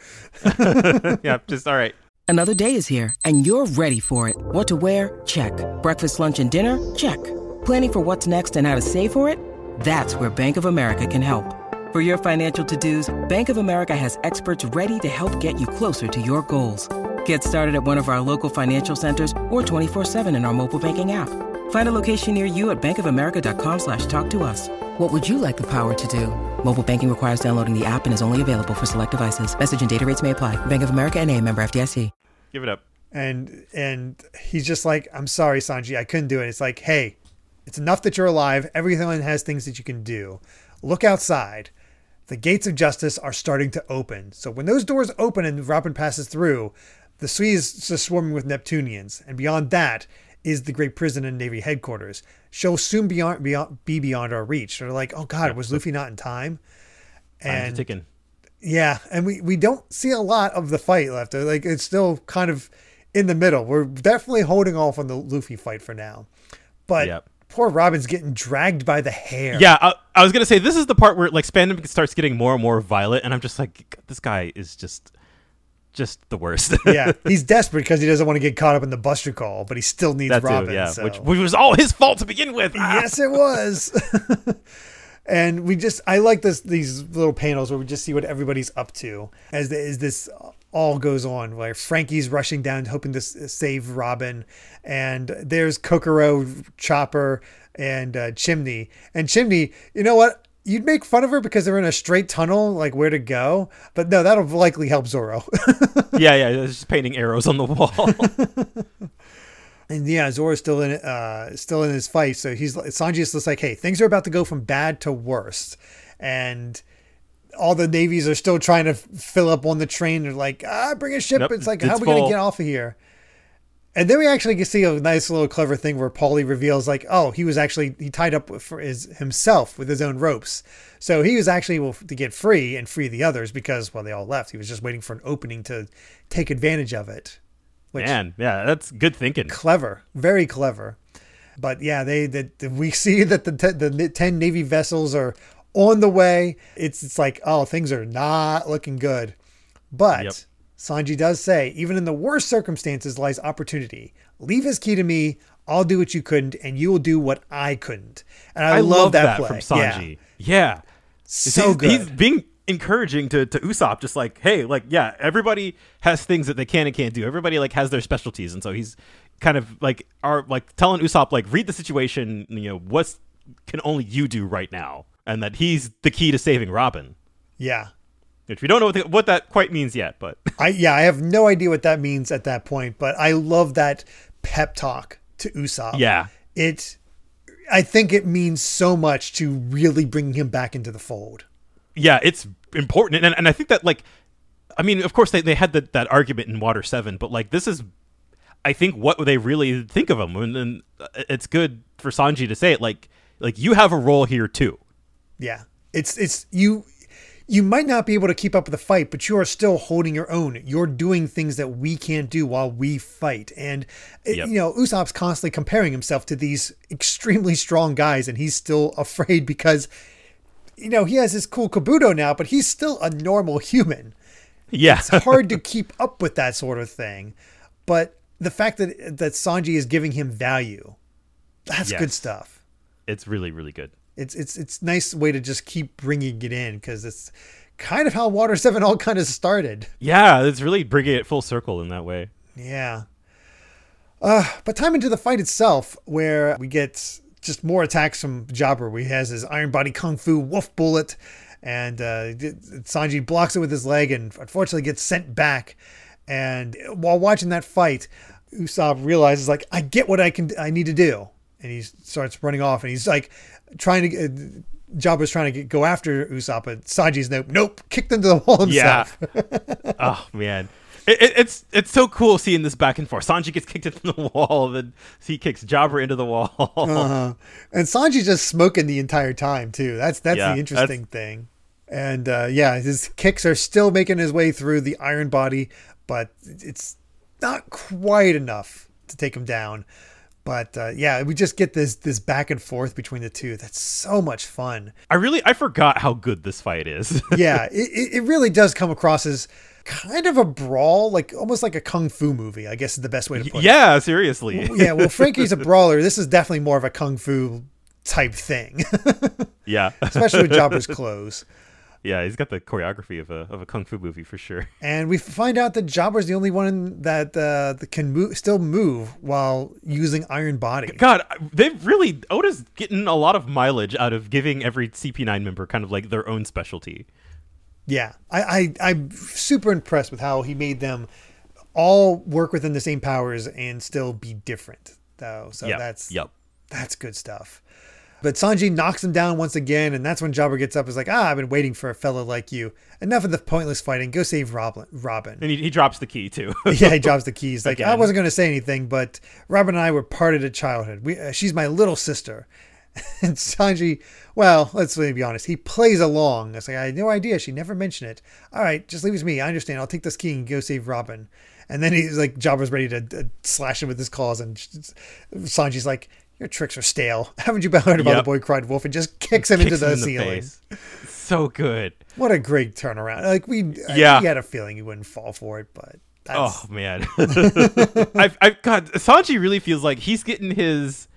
S2: yeah, just all right.
S4: Another day is here, and you're ready for it. What to wear? Check. Breakfast, lunch, and dinner? Check. Planning for what's next and how to save for it? That's where Bank of America can help. For your financial to-dos, Bank of America has experts ready to help get you closer to your goals. Get started at one of our local financial centers or 24-7 in our mobile banking app. Find a location near you at bankofamerica.com slash talk to us. What would you like the power to do? Mobile banking requires downloading the app and is only available for select devices. Message and data rates may apply. Bank of America and a member FDIC.
S2: Give it up.
S1: And and he's just like, I'm sorry, Sanji, I couldn't do it. It's like, hey, it's enough that you're alive. Everyone has things that you can do. Look outside. The gates of justice are starting to open. So when those doors open and Robin passes through, the sea is just swarming with Neptunians. And beyond that, is the Great Prison and Navy headquarters. She'll soon beyond, beyond be beyond our reach. They're like, oh God, was Luffy not in time?
S2: And ticking.
S1: Yeah, and we we don't see a lot of the fight left. Like it's still kind of in the middle. We're definitely holding off on the Luffy fight for now. But yep. Poor Robin's getting dragged by the hair.
S2: Yeah, I, I was gonna say this is the part where like Spandam starts getting more and more violent, and I'm just like, this guy is just just the worst. (laughs)
S1: yeah, he's desperate because he doesn't want to get caught up in the Buster call, but he still needs that Robin. Too, yeah,
S2: so. which, which was all his fault to begin with. Ah.
S1: yes, it was. (laughs) and we just, I like this these little panels where we just see what everybody's up to as, the, as this all goes on. Where Franky's rushing down, hoping to save Robin, and there's Kokoro, Chopper, and uh, Chimney. And Chimney, you know what? you'd make fun of her because they're in a straight tunnel, like where to go. But no, that'll likely help Zoro. (laughs)
S2: yeah, yeah, just painting arrows on the wall. (laughs) (laughs)
S1: and yeah, Zoro's still in uh still in his fight. So he's Sanji's just like, hey, things are about to go from bad to worse, and all the navies are still trying to fill up on the train. They're like, ah, bring a ship. Nope, it's like, how are we gonna get off of here? And then we actually get see a nice little clever thing where Paulie reveals like, oh, he was actually he tied up for his himself with his own ropes, so he was actually able to get free and free the others because well they all left. He was just waiting for an opening to take advantage of it.
S2: Which, Man, yeah, that's good thinking.
S1: Clever, very clever. But yeah, they that we (laughs) see that the the ten navy vessels are on the way. It's it's like oh things are not looking good, but. Yep Sanji does say, even in the worst circumstances lies opportunity. Leave his key to me. I'll do what you couldn't, and you will do what I couldn't. And I, I love, love, that, that
S2: from Sanji. Yeah, yeah.
S1: so
S2: he's,
S1: good.
S2: He's being encouraging to to Usopp, just like, hey, like, yeah, everybody has things that they can and can't do. Everybody like has their specialties, and so he's kind of like are like telling Usopp like, read the situation. You know, what's can only you do right now, and that he's the key to saving Robin.
S1: Yeah,
S2: which we don't know what, the, what that quite means yet. But (laughs)
S1: I yeah, I have no idea what that means at that point. But I love that pep talk to Usopp.
S2: Yeah,
S1: it. I think it means so much to really bring him back into the fold.
S2: Yeah, it's important, and and I think that like, I mean, of course they they had the, that argument in Water Seven, but like this is, I think what they really think of him, and, and it's good for Sanji to say it like like you have a role here too.
S1: Yeah. It's it's you you might not be able to keep up with the fight, but you are still holding your own. You're doing things that we can't do while we fight. And
S2: Yep.
S1: you know, Usopp's constantly comparing himself to these extremely strong guys and he's still afraid because you know, he has his cool Kabuto now, but he's still a normal human.
S2: Yeah,
S1: It's hard to keep (laughs) up with that sort of thing. But the fact that that Sanji is giving him value, that's good stuff
S2: it's really really good.
S1: It's it's it's nice way to just keep bringing it in because it's kind of how Water Seven all kind of started.
S2: Yeah, it's really bringing it full circle in that way.
S1: Yeah. Uh, but time into the fight itself, where we get just more attacks from Jabra. he has his Iron Body Kung Fu Wolf Bullet, and uh, Sanji blocks it with his leg, and unfortunately gets sent back. And while watching that fight, Usopp realizes like I get what I can I need to do, and he starts running off, and he's like trying to. Uh, Jabra's trying to get, go after Usopp, but Sanji's nope, nope, kicked into the wall himself.
S2: Yeah. (laughs) oh man, it, it, it's it's so cool seeing this back and forth. Sanji gets kicked into the (laughs) wall, then he kicks Jabra into the wall.
S1: Uh-huh. And Sanji's just smoking the entire time too. That's that's
S2: Yeah,
S1: the interesting thing. And uh, yeah, his kicks are still making his way through the iron body, but it's not quite enough to take him down. But uh, yeah, we just get this this back and forth between the two. That's so much fun.
S2: I really I forgot how good this fight is. (laughs)
S1: Yeah, it, it really does come across as kind of a brawl, like almost like a kung fu movie. I guess is the best way to put it.
S2: yeah, seriously.
S1: Yeah, well, (laughs) Franky's a brawler. This is definitely more of a kung fu type thing, (laughs)
S2: yeah,
S1: especially with Jabra's clothes.
S2: Yeah. He's got the choreography of a of a kung fu movie for sure. (laughs)
S1: And we find out that Jabra's the only one that uh, that can move, still move while using Iron Body.
S2: God, they've really Oda's getting a lot of mileage out of giving every CP9 member kind of like their own specialty.
S1: Yeah, I, I I'm super impressed with how he made them all work within the same powers and still be different. Though, so
S2: Yep,
S1: that's
S2: yep.
S1: that's good stuff. But Sanji knocks him down once again, and that's when Jabra gets up. Is like, ah, I've been waiting for a fellow like you. Enough of the pointless fighting. Go save Robin. Robin.
S2: And he, he drops the key too. (laughs)
S1: yeah, he (laughs) drops the keys. Like I wasn't going to say anything, but Robin and I were parted at childhood. We, uh, she's my little sister. (laughs) And Sanji, well, let's be honest, he plays along. It's like I had no idea. She never mentioned it. All right, just leave it to me. I understand. I'll take this key and go save Robin. And then he's like, Jabra's ready to uh, slash him with his claws, and Sanji's like, "Your tricks are stale. (laughs) Haven't you been heard about
S2: Yep.
S1: the boy cried wolf?" And just kicks him
S2: Kicks
S1: into the
S2: him in
S1: ceiling.
S2: face. So good.
S1: What a great turnaround! Like we,
S2: Yeah.
S1: we had a feeling he wouldn't fall for it, but that's,
S2: Oh man, (laughs) I've, I've God Sanji really feels like he's getting his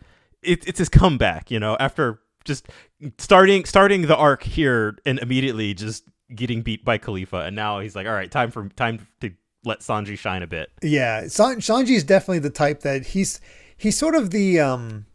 S2: it, it's his comeback. You know, after just starting starting the arc here and immediately just getting beat by Kalifa, and now he's like, all right, time for time to let Sanji shine a bit.
S1: Yeah, San- Sanji is definitely the type that he's he's sort of the um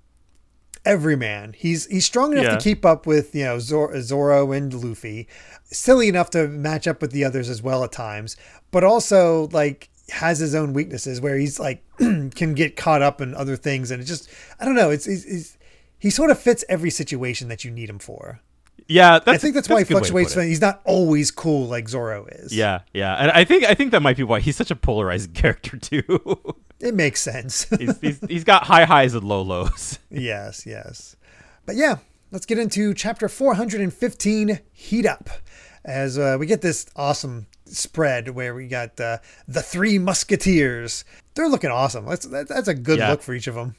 S1: everyman. He's he's strong enough
S2: Yeah.
S1: to keep up with you know Zor- Zoro and Luffy, silly enough to match up with the others as well at times, but also like has his own weaknesses where he's like (clears throat) can get caught up in other things, and it just I don't know. It's, it's, it's he sort of fits every situation that you need him for.
S2: Yeah, that's,
S1: I think that's, why he
S2: good way to
S1: fluctuates. He's not always cool like Zoro is.
S2: Yeah, yeah, and I think I think that might be why he's such a polarizing (laughs) character too.
S1: It makes sense. (laughs)
S2: he's, he's he's got high highs and low lows. (laughs)
S1: Yes, yes. But yeah, let's get into chapter 415 Heat Up. As uh, we get this awesome spread where we got uh, the three musketeers. They're looking awesome. That's that, that's a good
S2: Yeah.
S1: look for each of them.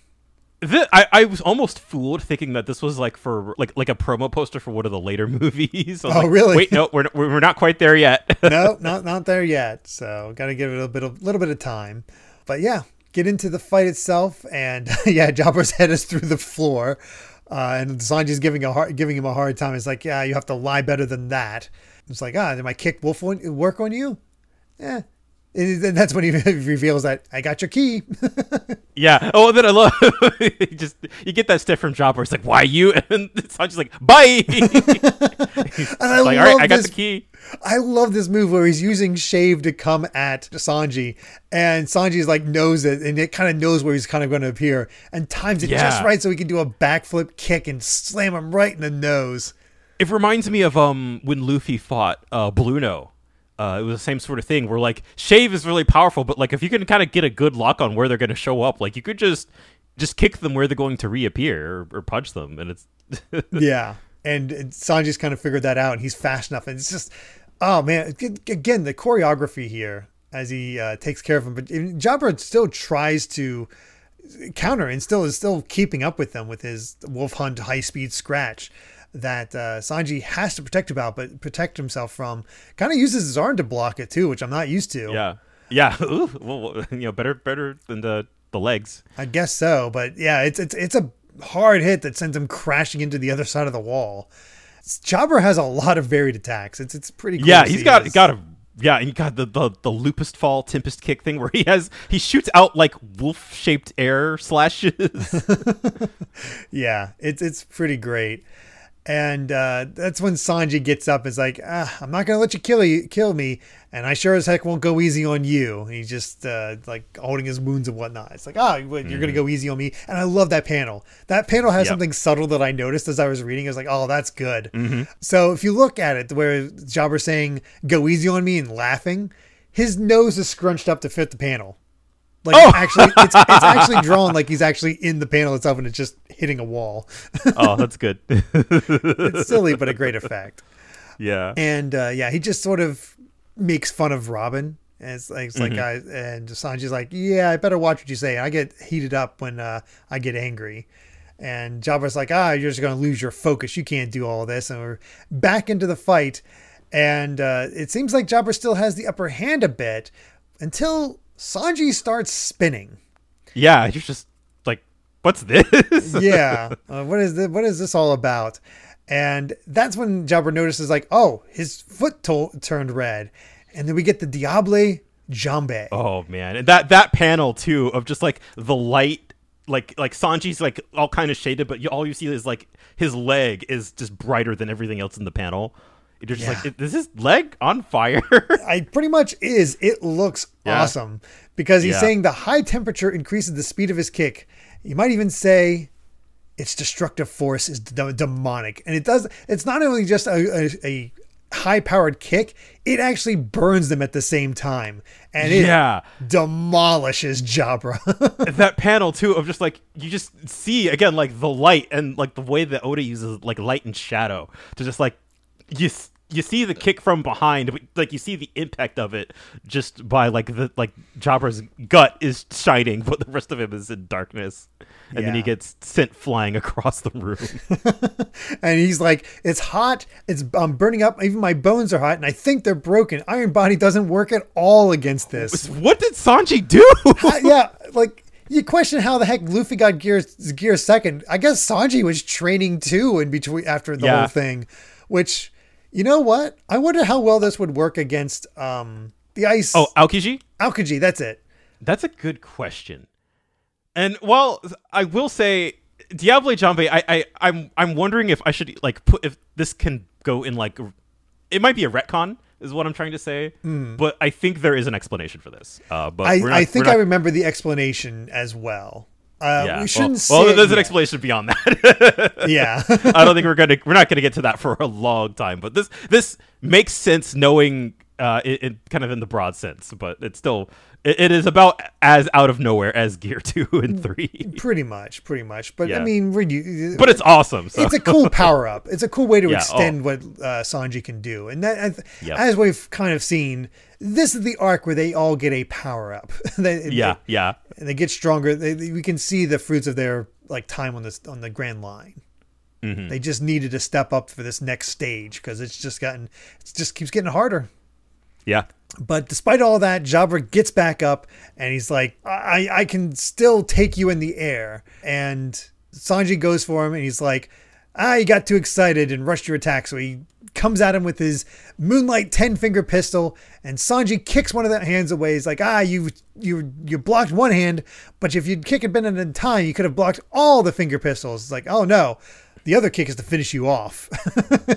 S2: I, I was almost fooled thinking that this was like for like like a promo poster for one of the later (laughs) movies.
S1: Oh,
S2: like,
S1: really?
S2: Wait, no, we're we're not quite there yet.
S1: no, not not there yet. So got to give it a bit of little bit of time. But yeah, get into the fight itself, and (laughs) yeah, Jabra's (laughs) head is through the floor, uh, and Sanji's giving a hard, giving him a hard time. It's like, yeah, you have to lie better than that. It's like, ah, did my kick wolf work on you? Yeah. And that's when he (laughs) reveals that I got your key. (laughs)
S2: yeah. Oh, and then I love (laughs) just you get that step from Job where it's like, why you? And Sanji's like, bye.
S1: And I
S2: like, right,
S1: love
S2: I got
S1: this-
S2: the key.
S1: I love this move where he's using Shave to come at Sanji, and Sanji's like knows it, and it kind of knows where he's kind of going to appear, and times it just right so he can do a backflip kick and slam him right in the nose.
S2: It reminds me of um when Luffy fought uh Blueno. Uh, it was the same sort of thing where like shave is really powerful, but like if you can kind of get a good lock on where they're going to show up, like you could just just kick them where they're going to reappear or, or punch them, and it's (laughs)
S1: yeah, and, and Sanji's kind of figured that out, and he's fast enough, and it's just, oh man, again the choreography here as he uh, takes care of him, but Jabra still tries to counter and still is still keeping up with them with his wolf hunt high speed scratch that uh, Sanji has to protect about, but protect himself from. Kind of uses his arm to block it too, which I'm not used to.
S2: Yeah, yeah. (laughs) Ooh, well, (laughs) you know, better better than the the legs.
S1: I guess so, but yeah, it's it's it's a hard hit that sends him crashing into the other side of the wall. Jabra has a lot of varied attacks. It's it's pretty. Cool
S2: yeah, he's got his... got a yeah, and you got the, the the loopest fall tempest kick thing where (laughs) he has he shoots out like wolf shaped air slashes.
S1: yeah, it's it's pretty great. And uh, that's when Sanji gets up. Is like, ah, I'm not gonna let you kill you kill me, and I sure as heck won't go easy on you. And he's just uh, like holding his wounds and whatnot. It's like, ah, oh, you're mm-hmm. gonna go easy on me. And I love that panel. That panel has yep. something subtle that I noticed as I was reading. I was like, oh, that's good.
S2: Mm-hmm.
S1: So if you look at it, where Jabra saying "go easy on me" and laughing, his nose is scrunched up to fit the panel. Like oh! actually, it's, it's actually drawn like he's actually in the panel itself, and it's just hitting a wall. (laughs)
S2: oh, that's good. (laughs)
S1: it's silly, but a great effect.
S2: Yeah.
S1: And uh, yeah, he just sort of makes fun of Robin. And it's like, it's mm-hmm. like I, and Sanji's like, yeah, I better watch what you say. I get heated up when uh, I get angry. And Jabra's like, ah, you're just going to lose your focus. You can't do all this. And we're back into the fight. And uh, it seems like Jabra still has the upper hand a bit until Sanji starts spinning.
S2: Yeah, you're just what's this? (laughs)
S1: yeah, uh, what is this? What is this all about? And that's when Jabra notices, like, oh, his foot to- turned red, and then we get the Diable Jambe.
S2: Oh man, and that that panel too of just like the light, like like Sanji's like all kind of shaded, but you, all you see is like his leg is just brighter than everything else in the panel. You're just yeah. like, is his leg on fire? (laughs)
S1: I pretty much is. It looks yeah. awesome because he's yeah. saying the high temperature increases the speed of his kick. You might even say its destructive force is d- demonic, and it does. It's not only just a, a, a high powered kick, it actually burns them at the same time. And it yeah. demolishes Jabra. (laughs)
S2: that panel too of just like you just see again like the light and like the way that Oda uses like light and shadow to just like you you see the kick from behind, but like you see the impact of it just by like the like Jabra's gut is shining, but the rest of him is in darkness, and yeah. then he gets sent flying across the room. (laughs)
S1: and he's like, "It's hot. It's I'm burning up. Even my bones are hot, and I think they're broken. Iron Body doesn't work at all against this.
S2: What did Sanji do?
S1: uh, (laughs) yeah, like." You question how the heck Luffy got gear gear second. I guess Sanji was training too in between after the yeah. whole thing, which you know what? I wonder how well this would work against um, the ice.
S2: Oh, Aokiji?
S1: Aokiji, that's it.
S2: That's a good question. And while I will say Diable Jambe, I, I I'm I'm wondering if I should like put if this can go in like it might be a retcon is what I'm trying to say. Mm. But I think there is an explanation for this. Uh, but
S1: I,
S2: not,
S1: I think not... I remember the explanation as well. Uh, yeah. We shouldn't
S2: well, well there's
S1: an
S2: explanation beyond that. (laughs)
S1: yeah, (laughs)
S2: I don't think we're gonna we're not gonna get to that for a long time. But this this makes sense knowing uh, it, it kind of in the broad sense, but it's still it, it is about as out of nowhere as Gear (laughs) Two and mm, Three.
S1: Pretty much, pretty much. But yeah. I mean,
S2: but it's awesome. So.
S1: It's a cool power up. It's a cool way to yeah, extend oh. what uh, Sanji can do, and that yep. as we've kind of seen this is the arc where they all get a power up. (laughs) they,
S2: yeah,
S1: they,
S2: yeah,
S1: and they get stronger. They, we can see the fruits of their like time on this on the Grand Line. Mm-hmm. They just needed to step up for this next stage because it's just gotten it just keeps getting harder.
S2: Yeah.
S1: But despite all that, Jabra gets back up and he's like, I, I can still take you in the air. And Sanji goes for him and he's like, ah, you got too excited and rushed your attack. So he comes at him with his moonlight 10 finger pistol and Sanji kicks one of the hands away. He's like, ah, you you you blocked one hand, but if you'd kick it been in time, you could have blocked all the finger pistols. It's like, oh no, the other kick is to finish you off.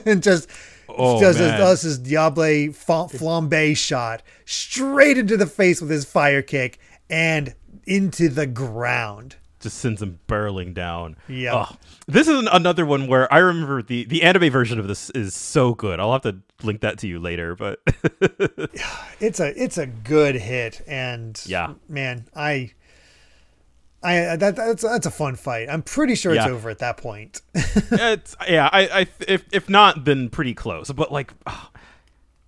S1: (laughs) and just oh, does, his, does his Diable flambe shot straight into the face with his fire kick and into the ground
S2: just sends him barreling down.
S1: Yeah.
S2: Oh, this is another one where I remember the the anime version of this is so good. I'll have to link that to you later, but (laughs)
S1: it's a it's a good hit and
S2: yeah,
S1: man, I I that, that's that's a fun fight. I'm pretty sure it's
S2: Yeah.
S1: over at that point. (laughs)
S2: it's yeah. I, I if if not, then pretty close. But like, ah,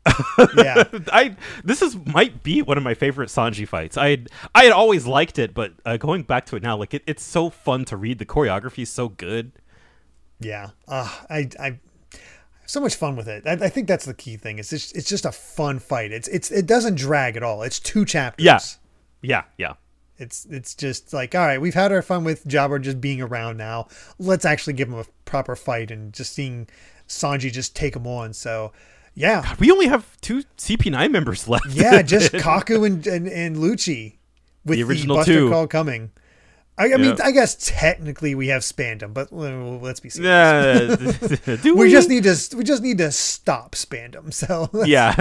S2: (sighs)
S1: yeah. (laughs)
S2: I this is might be one of my favorite Sanji fights. I had I had always liked it, but uh, going back to it now, like it, it's so fun to read. The choreography is so good.
S1: Yeah. Uh, I I have so much fun with it. I, I think that's the key thing. It's just it's just a fun fight. It's it's it doesn't drag at all. It's two chapters.
S2: Yeah. Yeah, yeah.
S1: It's it's just like all right, we've had our fun with Jabra just being around now. Let's actually give him a proper fight and just seeing Sanji just take him on. So yeah,
S2: We only have two CP9 members (laughs) left.
S1: yeah, just (laughs) Kaku and and, and Lucci with
S2: The
S1: the,
S2: original
S1: Buster
S2: two.
S1: Call coming. I, I mean, I guess technically we have Spandam, but uh, let's be serious.
S2: Yeah. (laughs) Do
S1: we just need to we just need to stop Spandam. So
S2: Yeah.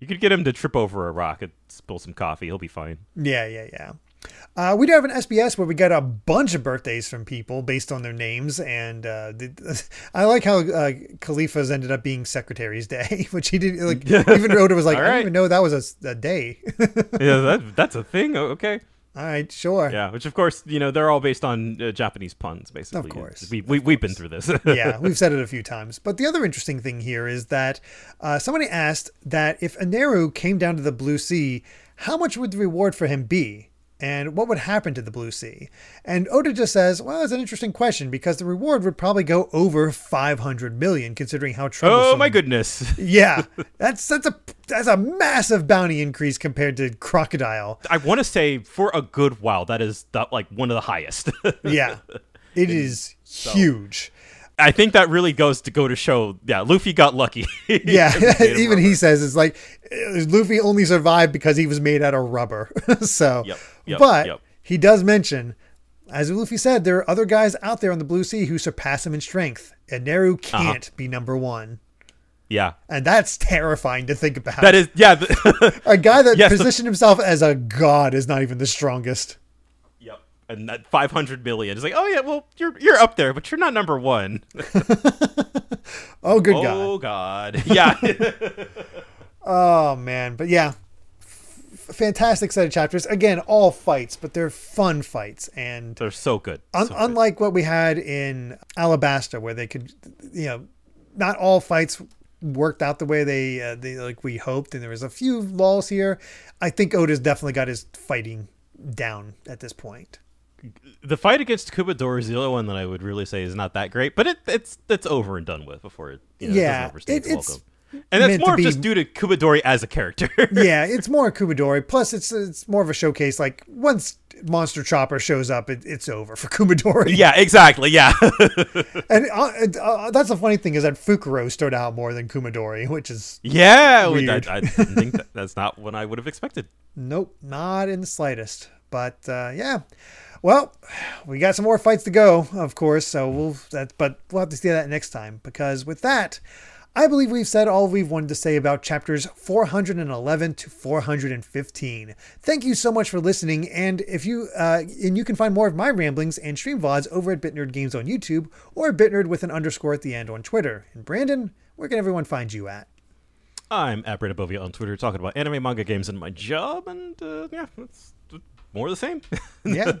S2: You could get him to trip over a rock and spill some coffee. He'll be fine.
S1: yeah, yeah, yeah. Uh, we do have an SBS where we got a bunch of birthdays from people based on their names, and uh, the, (laughs) I like how uh, Kalifa's ended up being Secretary's Day, (laughs) which he didn't like. (laughs) Even Oda was like,
S2: All
S1: I didn't even know that was a, a day.
S2: Yeah, that, that's a thing. Okay.
S1: All right, sure.
S2: Yeah, which of course, you know, they're all based on uh, Japanese puns, basically.
S1: Of course,
S2: We, we, we've been through this. (laughs)
S1: yeah, we've said it a few times. But the other interesting thing here is that uh, somebody asked that if Enel came down to the Blue Sea, how much would the reward for him be? And what would happen to the Blue Sea? And Oda just says, well, it's an interesting question because the reward would probably go over 500 million, considering how troublesome.
S2: oh, my goodness. (laughs)
S1: Yeah, that's that's a that's a massive bounty increase compared to Crocodile.
S2: I want to say for a good while, that is the, like one of the highest. (laughs)
S1: Yeah, it is huge.
S2: I think that really goes to go to show, yeah, Luffy got lucky. (laughs)
S1: Yeah, (laughs) even he says it's like uh, Luffy only survived because he was made out of rubber. (laughs) so,
S2: Yep, yep,
S1: but
S2: yep.
S1: he does mention, as Luffy said, there are other guys out there on the Blue Sea who surpass him in strength, and Enel
S2: Uh-huh.
S1: can't be number one.
S2: Yeah.
S1: And that's terrifying to think about.
S2: That is, yeah. The,
S1: a guy that
S2: Yes, the-
S1: positioned himself as a god is not even the strongest.
S2: And that 500 million is like, oh, yeah, well, you're you're up there, but you're not number one. (laughs)
S1: Oh, good god.
S2: Oh, God. Yeah. (laughs) (laughs)
S1: Oh man, but yeah, f- fantastic set of chapters. Again, all fights, but they're fun fights, and
S2: They're so good.
S1: Un-
S2: So good.
S1: unlike what we had in Alabasta, where they could, you know, not all fights worked out the way they uh, they like we hoped, and there was a few lulls here. I think Oda's definitely got his fighting down at this point.
S2: The fight against Kumadori is the only one that I would really say is not that great, but it, it's it's over and done with before it, you know,
S1: Yeah,
S2: it
S1: it-
S2: its. And that's more
S1: be-
S2: just due to Kumadori as a character. (laughs)
S1: yeah, it's more Kumadori. Plus, it's it's more of a showcase. Like once Monster Chopper shows up, it, it's over for (laughs) Kumadori.
S2: yeah, exactly. Yeah. (laughs)
S1: and uh, uh, that's the funny thing is that Fukuro stood out more than Kumadori, which is
S2: yeah. I,
S1: Weird.
S2: I didn't think that, that's not what I would have expected.
S1: Nope, not in the slightest. But uh, yeah, well, we got some more fights to go, of course. So we'll that, but we'll have to see that next time because with that, I believe we've said all we've wanted to say about chapters 411 to 415. Thank you so much for listening, and if you uh, and you can find more of my ramblings and stream vods over at BitNerd Games on YouTube or BitNerd with an underscore at the end on Twitter. And Brandon, where can everyone find you at?
S2: I'm at Brandon Bovia on Twitter talking about anime, manga, games, and my job, and uh, yeah, it's more of the same. (laughs)
S1: yeah.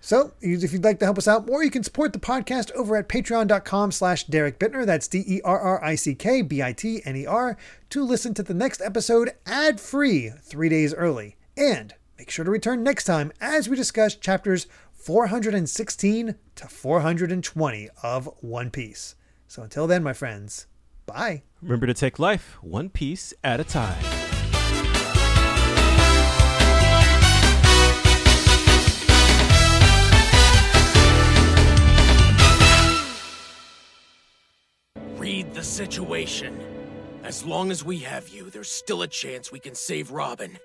S1: So if you'd like to help us out more, you can support the podcast over at patreon.com slash Derrick Bitner. That's E D-E-R-R-I-C-K-B-I-T-N-E-R to listen to the next episode ad-free three days early. And make sure to return next time as we discuss chapters 416 to 420 of One Piece. So until then, my friends, bye.
S2: Remember to take life one piece at a time.
S5: The situation. As long as we have you, there's still a chance we can save Robin.